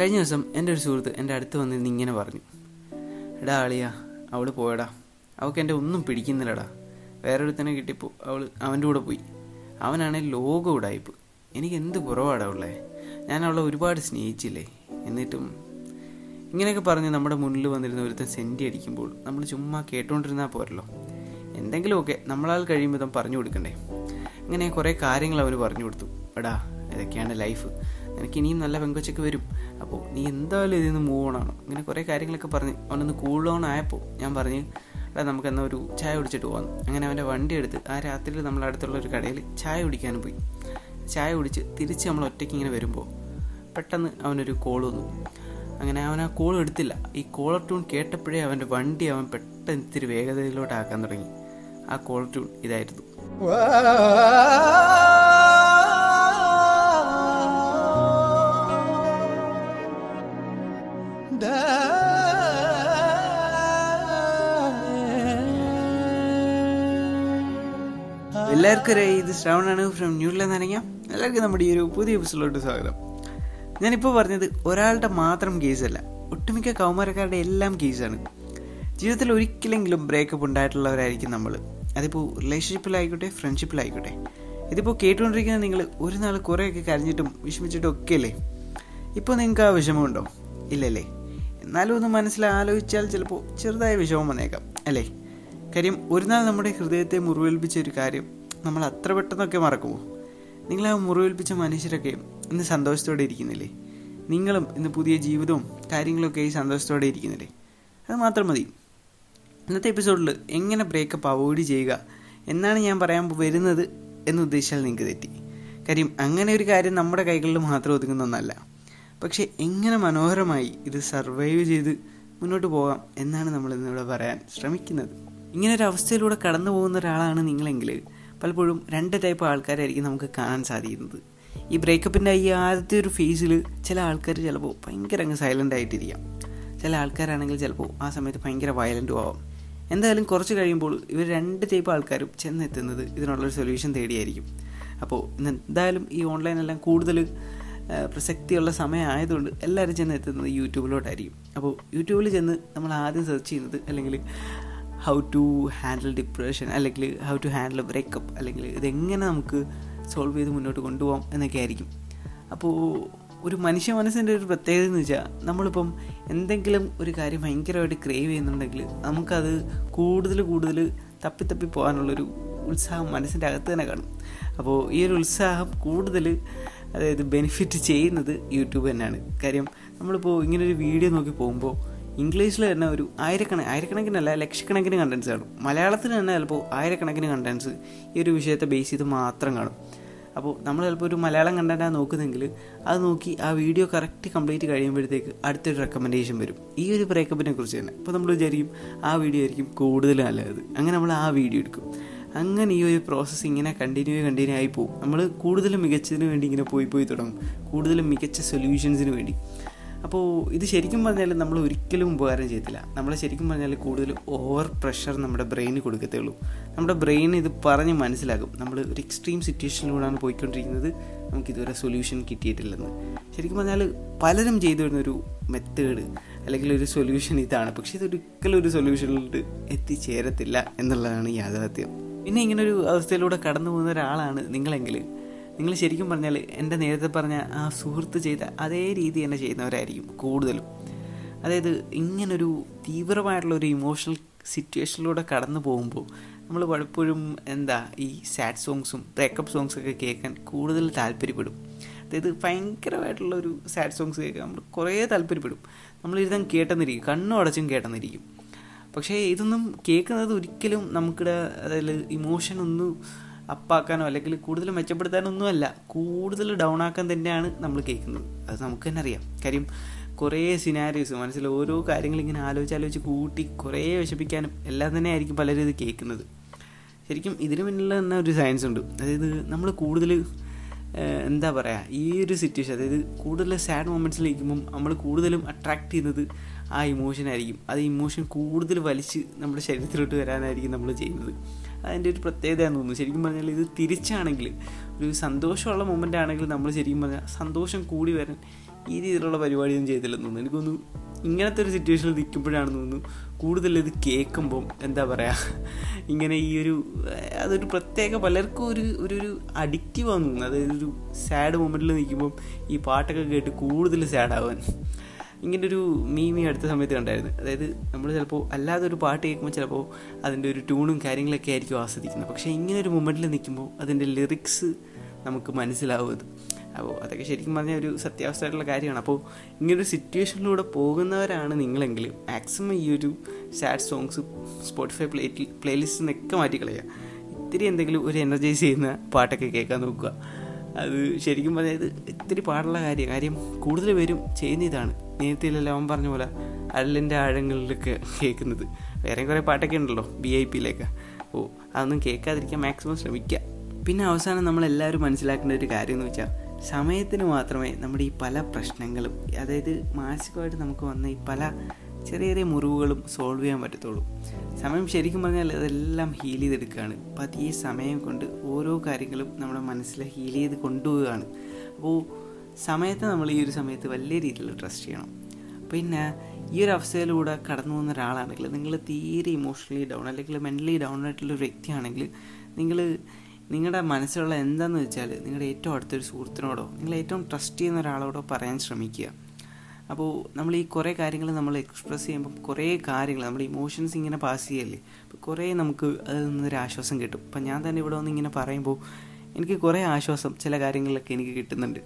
കഴിഞ്ഞ ദിവസം എന്റെ ഒരു സുഹൃത്ത് എന്റെ അടുത്ത് വന്നിരുന്ന് ഇങ്ങനെ പറഞ്ഞു. എടാ ആളിയാ അവൾ പോയടാ. അവൾക്ക് എന്റെ ഒന്നും പിടിക്കുന്നില്ലടാ. വേറൊരുത്തനെ കിട്ടിയപ്പോൾ അവൾ അവന്റെ കൂടെ പോയി. അവനാണെങ്കിൽ ലോക ഉടായ്പ്. എനിക്ക് എന്ത് കുറവാടാ ഉള്ളേ. ഞാൻ അവളെ ഒരുപാട് സ്നേഹിച്ചില്ലേ. എന്നിട്ടും ഇങ്ങനെയൊക്കെ പറഞ്ഞ് നമ്മുടെ മുന്നിൽ വന്നിരുന്ന ഒരുത്തൻ സെന്റി അടിക്കുമ്പോൾ നമ്മൾ ചുമ്മാ കേട്ടുകൊണ്ടിരുന്നാൽ പോരല്ലോ. എന്തെങ്കിലുമൊക്കെ നമ്മളാൽ കഴിയുമ്പോൾ പറഞ്ഞു കൊടുക്കണ്ടേ. അങ്ങനെ കുറേ കാര്യങ്ങൾ അവന് പറഞ്ഞു കൊടുത്തു. എടാ ഇതൊക്കെയാണ് ലൈഫ്. നിനക്ക് ഇനിയും നല്ല പെങ്കൊച്ചൊക്കെ വരും. അപ്പോൾ നീ എന്തായാലും ഇതിൽ നിന്ന് മൂവ് ഓൺ ആണ്. ഇങ്ങനെ കുറേ കാര്യങ്ങളൊക്കെ പറഞ്ഞ് അവനൊന്ന് കൂൾ ഓൺ ആയപ്പോൾ ഞാൻ പറഞ്ഞ് എടാ നമുക്ക് എന്നാൽ ഒരു ചായ കുടിച്ചിട്ട് പോകാം അങ്ങനെ അവന്റെ വണ്ടി എടുത്ത് ആ രാത്രിയിൽ നമ്മൾ അടുത്തുള്ള ഒരു കടയിൽ ചായ കുടിക്കാൻ പോയി. ചായ കുടിച്ച് തിരിച്ച് നമ്മൾ ഒറ്റയ്ക്ക് ഇങ്ങനെ വരുമ്പോൾ പെട്ടെന്ന് അവനൊരു കോൾ വന്നു. അങ്ങനെ അവൻ ആ കോൾ എടുത്തില്ല. ഈ കോളർ ട്യൂൺ കേട്ടപ്പോഴേ അവന്റെ വണ്ടി അവൻ പെട്ടെന്ന് ഇത്തിരി വേഗതയിലോട്ടാക്കാൻ തുടങ്ങി. ആ കോളർ ട്യൂൺ ഇതായിരുന്നു. എല്ലാവർക്കും ഇത് ശ്രവണാണ് ഫ്രം ന്യൂഡിലെന്ന് അറിയാം. എല്ലാവർക്കും നമ്മുടെ ഈ ഒരു പുതിയ എപ്പിസോഡിലോട്ട് സ്വാഗതം. ഞാനിപ്പോൾ പറഞ്ഞത് ഒരാളുടെ മാത്രം കേസല്ല ഒട്ടുമിക്ക കൗമാരക്കാരുടെ എല്ലാം കേസാണ് ജീവിതത്തിൽ ഒരിക്കലെങ്കിലും ബ്രേക്കപ്പ് ഉണ്ടായിട്ടുള്ളവരായിരിക്കും നമ്മൾ അതിപ്പോൾ റിലേഷൻഷിപ്പിലായിക്കോട്ടെ ഫ്രണ്ട്ഷിപ്പിലായിക്കോട്ടെ ഇതിപ്പോൾ കേട്ടുകൊണ്ടിരിക്കുന്ന നിങ്ങൾ ഒരു നാൾ കുറേയൊക്കെ കരഞ്ഞിട്ടും വിഷമിച്ചിട്ടും ഒക്കെ അല്ലേ? ഇപ്പോൾ നിങ്ങൾക്ക് ആ വിഷമമുണ്ടോ ഇല്ലല്ലേ? എന്നാലും ഒന്ന് മനസ്സിൽ ആലോചിച്ചാൽ ചിലപ്പോൾ ചെറുതായ വിഷമം വന്നേക്കാം അല്ലേ? കാര്യം ഒരു നാൾ നമ്മുടെ ഹൃദയത്തെ മുറിവേൽപ്പിച്ച ഒരു കാര്യം നമ്മൾ അത്ര പെട്ടെന്നൊക്കെ മറക്കുമോ? നിങ്ങൾ ആ മുറിവേൽപ്പിച്ച മനുഷ്യരൊക്കെ ഇന്ന് സന്തോഷത്തോടെ ഇരിക്കുന്നില്ലേ? നിങ്ങളും ഇന്ന് പുതിയ ജീവിതവും കാര്യങ്ങളൊക്കെ ഈ സന്തോഷത്തോടെ ഇരിക്കുന്നില്ലേ? അത് മാത്രം മതി. ഇന്നത്തെ എപ്പിസോഡിൽ എങ്ങനെ ബ്രേക്കപ്പ് അവോയ്ഡ് ചെയ്യുക എന്നാണ് ഞാൻ പറയാൻ വരുന്നത് എന്ന് ഉദ്ദേശിച്ചാൽ നിങ്ങൾക്ക് തെറ്റി. കാര്യം അങ്ങനെ ഒരു കാര്യം നമ്മുടെ കൈകളിൽ മാത്രം ഒതുങ്ങുന്ന ഒന്നല്ല. പക്ഷേ എങ്ങനെ മനോഹരമായി ഇത് സർവൈവ് ചെയ്ത് മുന്നോട്ട് പോകാം എന്നാണ് നമ്മൾ ഇന്നിവിടെ പറയാൻ ശ്രമിക്കുന്നത്. ഇങ്ങനെ ഒരു അവസ്ഥയിലൂടെ കടന്നു പോകുന്ന ഒരാളാണ് നിങ്ങളെങ്കിൽ പലപ്പോഴും രണ്ട് ടൈപ്പ് ആൾക്കാരായിരിക്കും നമുക്ക് കാണാൻ സാധിക്കുന്നത്. ഈ ബ്രേക്കപ്പിന്റെ ഈ ആദ്യത്തെ ഒരു ഫേസിൽ ചില ആൾക്കാർ ചിലപ്പോൾ ഭയങ്കര അങ്ങ് സൈലന്റ് ആയിട്ടിരിക്കാം. ചില ആൾക്കാരാണെങ്കിൽ ചിലപ്പോൾ ആ സമയത്ത് ഭയങ്കര വയലന്റും ആവാം. എന്തായാലും കുറച്ച് കഴിയുമ്പോൾ ഇവർ രണ്ട് ടൈപ്പ് ആൾക്കാരും ചെന്നെത്തുന്നത് ഇതിനുള്ളൊരു സൊല്യൂഷൻ തേടിയായിരിക്കും. അപ്പോൾ ഇന്ന് എന്തായാലും ഈ ഓൺലൈനെല്ലാം കൂടുതൽ പ്രസക്തിയുള്ള സമയമായതുകൊണ്ട് എല്ലാവരും ചെന്ന് എത്തുന്നത് യൂട്യൂബിലോട്ടായിരിക്കും. അപ്പോൾ യൂട്യൂബിൽ ചെന്ന് നമ്മൾ ആദ്യം സെർച്ച് ചെയ്യുന്നത് അല്ലെങ്കിൽ ഹൗ ടു ഹാൻഡിൽ ഡിപ്രഷൻ അല്ലെങ്കിൽ ഹൗ ടു ഹാൻഡിൽ ബ്രേക്കപ്പ് അല്ലെങ്കിൽ ഇതെങ്ങനെ നമുക്ക് സോൾവ് ചെയ്ത് മുന്നോട്ട് കൊണ്ടുപോകാം എന്നൊക്കെ ആയിരിക്കും. അപ്പോൾ ഒരു മനുഷ്യ മനസ്സിന്റെ ഒരു പ്രത്യേകത എന്ന് വെച്ചാൽ നമ്മളിപ്പം എന്തെങ്കിലും ഒരു കാര്യം ഭയങ്കരമായിട്ട് ക്രേവ് ചെയ്യുന്നുണ്ടെങ്കിൽ നമുക്കത് കൂടുതൽ കൂടുതൽ തപ്പി തപ്പി പോകാനുള്ളൊരു ഉത്സാഹം മനസ്സിന്റെ അകത്ത് തന്നെ കാണും. അപ്പോൾ ഈ ഒരു ഉത്സാഹം കൂടുതൽ അതായത് ബെനിഫിറ്റ് ചെയ്യുന്നത് യൂട്യൂബ് തന്നെയാണ്. കാര്യം നമ്മളിപ്പോൾ ഇങ്ങനൊരു വീഡിയോ നോക്കി പോകുമ്പോൾ ഇംഗ്ലീഷിൽ തന്നെ ഒരു ആയിരക്കണക്കിന് ആയിരക്കണക്കിനല്ല ലക്ഷക്കണക്കിന് കണ്ടൻസ് കാണും. മലയാളത്തിൽ തന്നെ ചിലപ്പോൾ ആയിരക്കണക്കിന് കണ്ടൻസ് ഈ ഒരു വിഷയത്തെ ബേസ് ചെയ്ത് മാത്രം കാണും. അപ്പോൾ നമ്മൾ ചിലപ്പോൾ ഒരു മലയാളം കണ്ടന്റാണ് നോക്കുന്നെങ്കിൽ അത് നോക്കി ആ വീഡിയോ കറക്റ്റ് കംപ്ലീറ്റ് കഴിയുമ്പോഴത്തേക്ക് അടുത്തൊരു റെക്കമെൻഡേഷൻ വരും. ഈ ഒരു ബ്രേക്കപ്പിനെ കുറിച്ച് തന്നെ. അപ്പോൾ നമ്മൾ വിചാരിക്കും ആ വീഡിയോ ആയിരിക്കും കൂടുതൽ നല്ലത്. അങ്ങനെ നമ്മൾ ആ വീഡിയോ എടുക്കും. അങ്ങനെ ഈ ഒരു പ്രോസസ്സ് ഇങ്ങനെ കണ്ടിന്യൂ കണ്ടിന്യൂ ആയി പോകും നമ്മൾ കൂടുതലും മികച്ചതിന് വേണ്ടി ഇങ്ങനെ പോയി പോയി തുടങ്ങും. കൂടുതലും മികച്ച സൊല്യൂഷൻസിന് വേണ്ടി. അപ്പോൾ ഇത് ശരിക്കും പറഞ്ഞാൽ നമ്മൾ ഒരിക്കലും ഉപകാരം ചെയ്യത്തില്ല. നമ്മൾ ശരിക്കും പറഞ്ഞാൽ കൂടുതൽ ഓവർ പ്രഷർ നമ്മുടെ ബ്രെയിന് കൊടുക്കത്തേ ഉള്ളൂ നമ്മുടെ ബ്രെയിൻ ഇത് പറഞ്ഞ് മനസ്സിലാകും നമ്മൾ ഒരു എക്സ്ട്രീം സിറ്റുവേഷനിലൂടെയാണ് പോയിക്കൊണ്ടിരിക്കുന്നത്. നമുക്ക് ഇതുവരെ സൊല്യൂഷൻ കിട്ടിയിട്ടില്ലെന്ന്. ശരിക്കും പറഞ്ഞാൽ പലരും ചെയ്തു വരുന്ന ഒരു മെത്തേഡ് അല്ലെങ്കിൽ ഒരു സൊല്യൂഷൻ ഇതാണ്. പക്ഷേ ഇതൊരിക്കലും ഒരു സൊല്യൂഷനിലോട്ട് എത്തിച്ചേരത്തില്ല എന്നുള്ളതാണ് യാഥാർത്ഥ്യം. പിന്നെ ഇങ്ങനൊരു അവസ്ഥയിലൂടെ കടന്നു പോകുന്ന ഒരാളാണ് നിങ്ങളെങ്കിൽ നിങ്ങൾ ശരിക്കും പറഞ്ഞാൽ എന്റെ നേരത്തെ പറഞ്ഞ ആ സുഹൃത്ത് ചെയ്ത അതേ രീതി തന്നെ ചെയ്യുന്നവരായിരിക്കും കൂടുതലും. അതായത് ഇങ്ങനൊരു തീവ്രമായിട്ടുള്ള ഒരു ഇമോഷണൽ സിറ്റുവേഷനിലൂടെ കടന്നു പോകുമ്പോൾ നമ്മൾ പലപ്പോഴും എന്താ ഈ സാഡ് സോങ്സും ബ്രേക്കപ്പ് സോങ്സൊക്കെ കേൾക്കാൻ കൂടുതൽ താല്പര്യപ്പെടും. അതായത് ഭയങ്കരമായിട്ടുള്ള ഒരു സാഡ് സോങ്സ് കേൾക്കാൻ നമ്മൾ കുറേ താല്പര്യപ്പെടും. നമ്മളിരുന്ന് കേട്ടെന്നിരിക്കും. കണ്ണും അടച്ചും കേട്ടെന്നിരിക്കും. പക്ഷേ ഇതൊന്നും കേൾക്കുന്നത് ഒരിക്കലും നമുക്കിടെ അതായത് ഇമോഷൻ ഒന്നും അപ്പാക്കാനോ അല്ലെങ്കിൽ കൂടുതൽ മെച്ചപ്പെടുത്താനോ ഒന്നുമല്ല കൂടുതൽ ഡൗൺ ആക്കാൻ തന്നെയാണ് നമ്മൾ കേൾക്കുന്നത്. അത് നമുക്ക് തന്നെ അറിയാം. കാര്യം കുറേ സിനാരിയോസ് മനസ്സിൽ ഓരോ കാര്യങ്ങൾ ഇങ്ങനെ ആലോചിച്ച് ആലോചിച്ച് കൂട്ടി കുറേ വിശപ്പിക്കാനും എല്ലാം തന്നെ ആയിരിക്കും പലരും ഇത് കേൾക്കുന്നത്. ശരിക്കും ഇതിന് പിന്നിലുള്ള തന്നെ ഒരു സയൻസ് ഉണ്ട്. അതായത് നമ്മൾ കൂടുതൽ എന്താ പറയുക ഈ ഒരു സിറ്റുവേഷൻ അതായത് കൂടുതൽ സാഡ് മൊമെന്റ്സിലിരിക്കുമ്പം നമ്മൾ കൂടുതലും അട്രാക്ട് ചെയ്യുന്നത് ആ ഇമോഷനായിരിക്കും. അത് ഇമോഷൻ കൂടുതൽ വലിച്ച് നമ്മുടെ ശരീരത്തിലോട്ട് വരാനായിരിക്കും നമ്മൾ ചെയ്യുന്നത്. അതിന്റെ ഒരു പ്രത്യേകതയാണെന്ന് തോന്നുന്നു. ശരിക്കും പറഞ്ഞാൽ ഇത് തിരിച്ചാണെങ്കിൽ ഒരു സന്തോഷമുള്ള മൊമെന്റ് ആണെങ്കിൽ നമ്മൾ ശരിക്കും പറഞ്ഞാൽ സന്തോഷം കൂടി വരാൻ ഈ രീതിയിലുള്ള പരിപാടിയൊന്നും ചെയ്തില്ലെന്ന് തോന്നുന്നു. എനിക്കൊന്നു ഇങ്ങനത്തെ ഒരു സിറ്റുവേഷനിൽ നിൽക്കുമ്പോഴാണെന്ന് തോന്നുന്നു കൂടുതൽ ഇത് കേൾക്കുമ്പം എന്താ പറയുക ഇങ്ങനെ ഈ ഒരു അതൊരു പ്രത്യേക പലർക്കും ഒരു ഒരു ഒരു അഡിക്റ്റീവ് ആണെന്ന് തോന്നുന്നു. അതായത് ഒരു സാഡ് മൊമെന്റിൽ നിൽക്കുമ്പം ഈ പാട്ടൊക്കെ കേട്ട് കൂടുതൽ സാഡാവാൻ ഇങ്ങനൊരു മീമി അടുത്ത സമയത്ത് കണ്ടായിരുന്നു. അതായത് നമ്മൾ ചിലപ്പോൾ അല്ലാതെ ഒരു പാട്ട് കേൾക്കുമ്പോൾ ചിലപ്പോൾ അതിന്റെ ഒരു ട്യൂണും കാര്യങ്ങളൊക്കെ ആയിരിക്കും ആസ്വദിക്കുന്നത്. പക്ഷേ ഇങ്ങനെ ഒരു മൊമെന്റിൽ നിൽക്കുമ്പോൾ അതിന്റെ ലിറിക്സ് നമുക്ക് മനസ്സിലാവുന്നത് അപ്പോൾ അതൊക്കെ ശരിക്കും പറഞ്ഞാൽ ഒരു സത്യാവസ്ഥയായിട്ടുള്ള കാര്യമാണ്. അപ്പോൾ ഇങ്ങനൊരു സിറ്റുവേഷനിലൂടെ പോകുന്നവരാണ് നിങ്ങളെങ്കിൽ മാക്സിമം ഈ ഒരു സാഡ് സോങ്സ് സ്പോട്ടിഫൈ പ്ലേ പ്ലേലിസ്റ്റിൽ നിന്നൊക്കെ മാറ്റിക്കളയുക. ഇത്തിരി എന്തെങ്കിലും ഒരു എനർജൈസ് ചെയ്യുന്ന പാട്ടൊക്കെ കേൾക്കാൻ നോക്കുക. അത് ശരിക്കും പറഞ്ഞാൽ ഇത് ഇത്തിരി പാടുള്ള കാര്യം കാര്യം കൂടുതൽ പേരും ചെയ്യുന്ന ഇതാണ് നേരത്തെ അവൻ പറഞ്ഞ പോലെ അല്ലിന്റെ ആഴങ്ങളിലൊക്കെ കേൾക്കുന്നത്. വേറെ കുറേ പാട്ടൊക്കെ ഉണ്ടല്ലോ ബി ഐ പിയിലേക്ക് ഓ അതൊന്നും കേൾക്കാതിരിക്കാൻ മാക്സിമം ശ്രമിക്കുക പിന്നെ അവസാനം നമ്മളെല്ലാവരും മനസ്സിലാക്കേണ്ട ഒരു കാര്യം എന്ന് വെച്ചാൽ സമയത്തിന് മാത്രമേ നമ്മുടെ ഈ പല പ്രശ്നങ്ങളും അതായത് മാനസികമായിട്ട് നമുക്ക് വന്ന ഈ പല ചെറിയ ചെറിയ മുറിവുകളും സോൾവ് ചെയ്യാൻ പറ്റത്തുള്ളൂ. സമയം ശരിക്കും പറഞ്ഞാൽ അതെല്ലാം ഹീൽ ചെയ്തെടുക്കുകയാണ്. പതിയെ സമയം കൊണ്ട് ഓരോ കാര്യങ്ങളും നമ്മുടെ മനസ്സിൽ ഹീൽ ചെയ്ത് കൊണ്ടുപോവുകയാണ്. അപ്പോൾ സമയത്തെ നമ്മൾ ഈ ഒരു സമയത്ത് വലിയ രീതിയിൽ ട്രസ്റ്റ് ചെയ്യണം. പിന്നെ ഈ ഒരു അവസ്ഥയിലൂടെ കടന്നു പോകുന്ന ഒരാളാണെങ്കിൽ നിങ്ങൾ തീരെ ഇമോഷണലി ഡൗൺ അല്ലെങ്കിൽ മെന്റലി ഡൗൺ ആയിട്ടുള്ള ഒരു വ്യക്തിയാണെങ്കിൽ നിങ്ങൾ നിങ്ങളുടെ മനസ്സിലുള്ള എന്താണെന്ന് വെച്ചാൽ നിങ്ങളുടെ ഏറ്റവും അടുത്തൊരു സുഹൃത്തിനോടോ നിങ്ങൾ ഏറ്റവും ട്രസ്റ്റ് ചെയ്യുന്ന ഒരാളോടോ പറയാൻ ശ്രമിക്കുക. അപ്പോൾ നമ്മൾ ഈ കുറേ കാര്യങ്ങൾ നമ്മൾ എക്സ്പ്രസ് ചെയ്യുമ്പോൾ കുറേ കാര്യങ്ങൾ നമ്മൾ ഇമോഷൻസ് ഇങ്ങനെ പാസ് ചെയ്യല്ലേ? അപ്പോൾ കുറേ നമുക്ക് അതിൽ നിന്നൊരു ആശ്വാസം കിട്ടും. അപ്പം ഞാൻ തന്നെ ഇവിടെ വന്ന് ഇങ്ങനെ പറയുമ്പോൾ എനിക്ക് കുറേ ആശ്വാസം ചില കാര്യങ്ങളിലൊക്കെ എനിക്ക് കിട്ടുന്നുണ്ട്.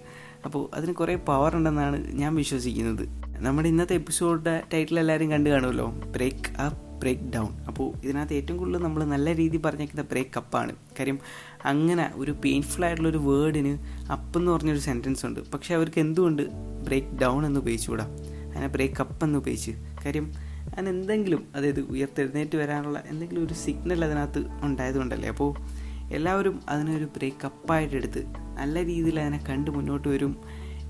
അപ്പോൾ അതിന് കുറേ പവർ ഉണ്ടെന്നാണ് ഞാൻ വിശ്വസിക്കുന്നത്. നമ്മുടെ ഇന്നത്തെ എപ്പിസോഡിന്റെ ടൈറ്റിൽ എല്ലാവരും കണ്ടു കാണുമല്ലോ? Break up. ബ്രേക്ക് ഡൗൺ അപ്പോൾ ഇതിനകത്ത് ഏറ്റവും കൂടുതൽ നമ്മൾ നല്ല രീതിയിൽ പറഞ്ഞേക്കുന്ന ബ്രേക്ക് അപ്പാണ് കാര്യം അങ്ങനെ ഒരു പെയിൻഫുൾ ആയിട്ടുള്ള ഒരു വേർഡിന് അപ്പ് എന്ന് പറഞ്ഞൊരു സെന്റൻസ് ഉണ്ട്. പക്ഷേ അവർക്ക് എന്തുകൊണ്ട് ബ്രേക്ക് ഡൗൺ എന്ന് ഉപയോഗിച്ചുകൂടാ? അതിനെ ബ്രേക്ക് അപ്പ് എന്ന് ഉപയോഗിച്ച്. കാര്യം അതിന് എന്തെങ്കിലും അതായത് ഉയർത്തെഴുന്നേറ്റ് വരാനുള്ള എന്തെങ്കിലും ഒരു സിഗ്നൽ അതിനകത്ത് ഉണ്ടായതുകൊണ്ടല്ലേ? അപ്പോൾ എല്ലാവരും അതിനൊരു ബ്രേക്ക് അപ്പായിട്ട് എടുത്ത് നല്ല രീതിയിൽ അതിനെ കണ്ട് മുന്നോട്ട് വരും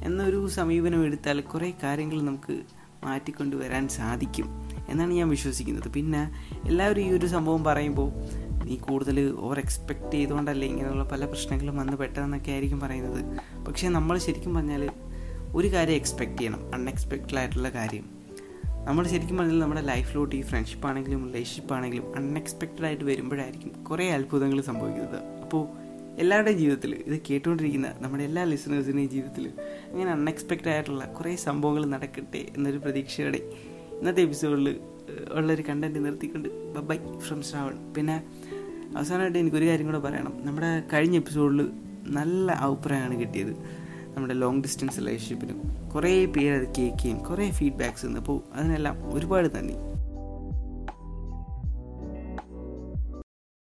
എന്നൊരു സമീപനം എടുത്താൽ കുറേ കാര്യങ്ങൾ നമുക്ക് മാറ്റിക്കൊണ്ടുവരാൻ സാധിക്കും. എന്നാണ് ഞാൻ വിശ്വസിക്കുന്നത്. പിന്നെ എല്ലാവരും ഈ ഒരു സംഭവം പറയുമ്പോൾ നീ കൂടുതൽ ഓവർ എക്സ്പെക്റ്റ് ചെയ്തുകൊണ്ടല്ലേ ഇങ്ങനെയുള്ള പല പ്രശ്നങ്ങളും വന്ന് പെട്ടതെന്നൊക്കെ ആയിരിക്കും പറയുന്നത്. പക്ഷേ നമ്മൾ ശരിക്കും പറഞ്ഞാൽ ഒരു കാര്യം എക്സ്പെക്റ്റ് ചെയ്യണം. അൺഎക്സ്പെക്റ്റഡ് ആയിട്ടുള്ള കാര്യം. നമ്മൾ ശരിക്കും പറഞ്ഞാൽ നമ്മുടെ ലൈഫിലോട്ട് ഈ ഫ്രണ്ട്ഷിപ്പ് ആണെങ്കിലും റിലേഷൻഷിപ്പ് ആണെങ്കിലും അൺഎക്സ്പെക്റ്റഡ് ആയിട്ട് വരുമ്പോഴായിരിക്കും കുറേ അത്ഭുതങ്ങൾ സംഭവിക്കുന്നത്. അപ്പോൾ എല്ലാവരുടെയും ജീവിതത്തിൽ ഇത് കേട്ടുകൊണ്ടിരിക്കുന്ന നമ്മുടെ എല്ലാ ലിസണേഴ്സിന്റെയും ജീവിതത്തിൽ അങ്ങനെ അൺഎക്സ്പെക്റ്റഡ് ആയിട്ടുള്ള കുറേ സംഭവങ്ങൾ നടക്കട്ടെ എന്നൊരു പ്രതീക്ഷയോടെ ഇന്നത്തെ എപ്പിസോഡിൽ ഉള്ളൊരു കണ്ടന്റ് നിർത്തിക്കൊണ്ട് ബൈ ഫ്രം ശ്രാവൺ. പിന്നെ അവസാനമായിട്ട് എനിക്കൊരു കാര്യം കൂടെ പറയണം. നമ്മുടെ കഴിഞ്ഞ എപ്പിസോഡിൽ നല്ല അഭിപ്രായമാണ് കിട്ടിയത്. നമ്മുടെ ലോങ് ഡിസ്റ്റൻസ് റിലേഷൻഷിപ്പിനും കുറേ പേര് അത് കേൾക്കുകയും കുറേ ഫീഡ്ബാക്സ് അപ്പോൾ അതിനെല്ലാം ഒരുപാട് നന്ദി.